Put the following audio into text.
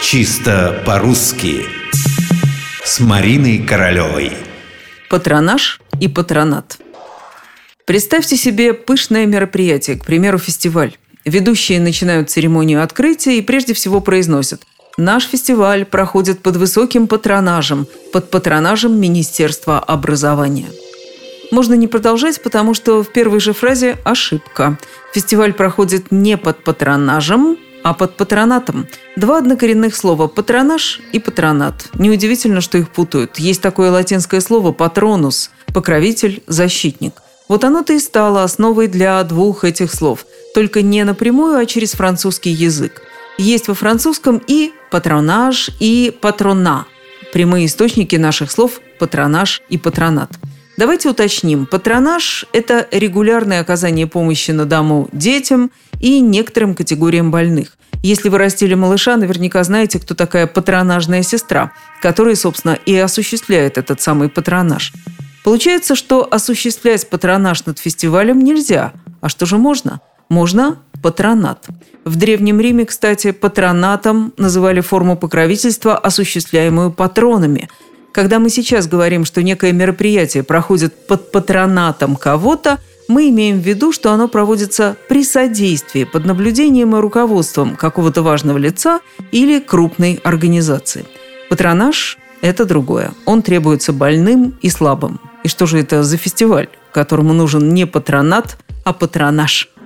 Чисто по-русски С Мариной Королевой Патронаж и патронат Представьте себе пышное мероприятие, к примеру, фестиваль. Ведущие начинают церемонию открытия и прежде всего произносят Наш фестиваль проходит под высоким патронажем, под патронажем Министерства образования. Можно не продолжать, потому что в первой же фразе ошибка. Фестиваль проходит не под патронажем, а под патронатом. Два однокоренных слова – патронаж и патронат. Неудивительно, что их путают. Есть такое латинское слово «патронус» – покровитель, защитник. Вот оно-то и стало основой для двух этих слов. Только не напрямую, а через французский язык. Есть во французском и патронаж, и патрона. Прямые источники наших слов – патронаж и патронат – Давайте уточним. Патронаж – это регулярное оказание помощи на дому детям и некоторым категориям больных. Если вы растили малыша, наверняка знаете, кто такая патронажная сестра, которая, собственно, и осуществляет этот самый патронаж. Получается, что осуществлять патронаж над фестивалем нельзя. А что же можно? Можно патронат. В Древнем Риме, кстати, патронатом называли форму покровительства, осуществляемую патронами – когда мы сейчас говорим, что некое мероприятие проходит под патронатом кого-то, мы имеем в виду, что оно проводится при содействии, под наблюдением и руководством какого-то важного лица или крупной организации. Патронаж – это другое. Он требуется больным и слабым. И что же это за фестиваль, которому нужен не патронат, а патронаж –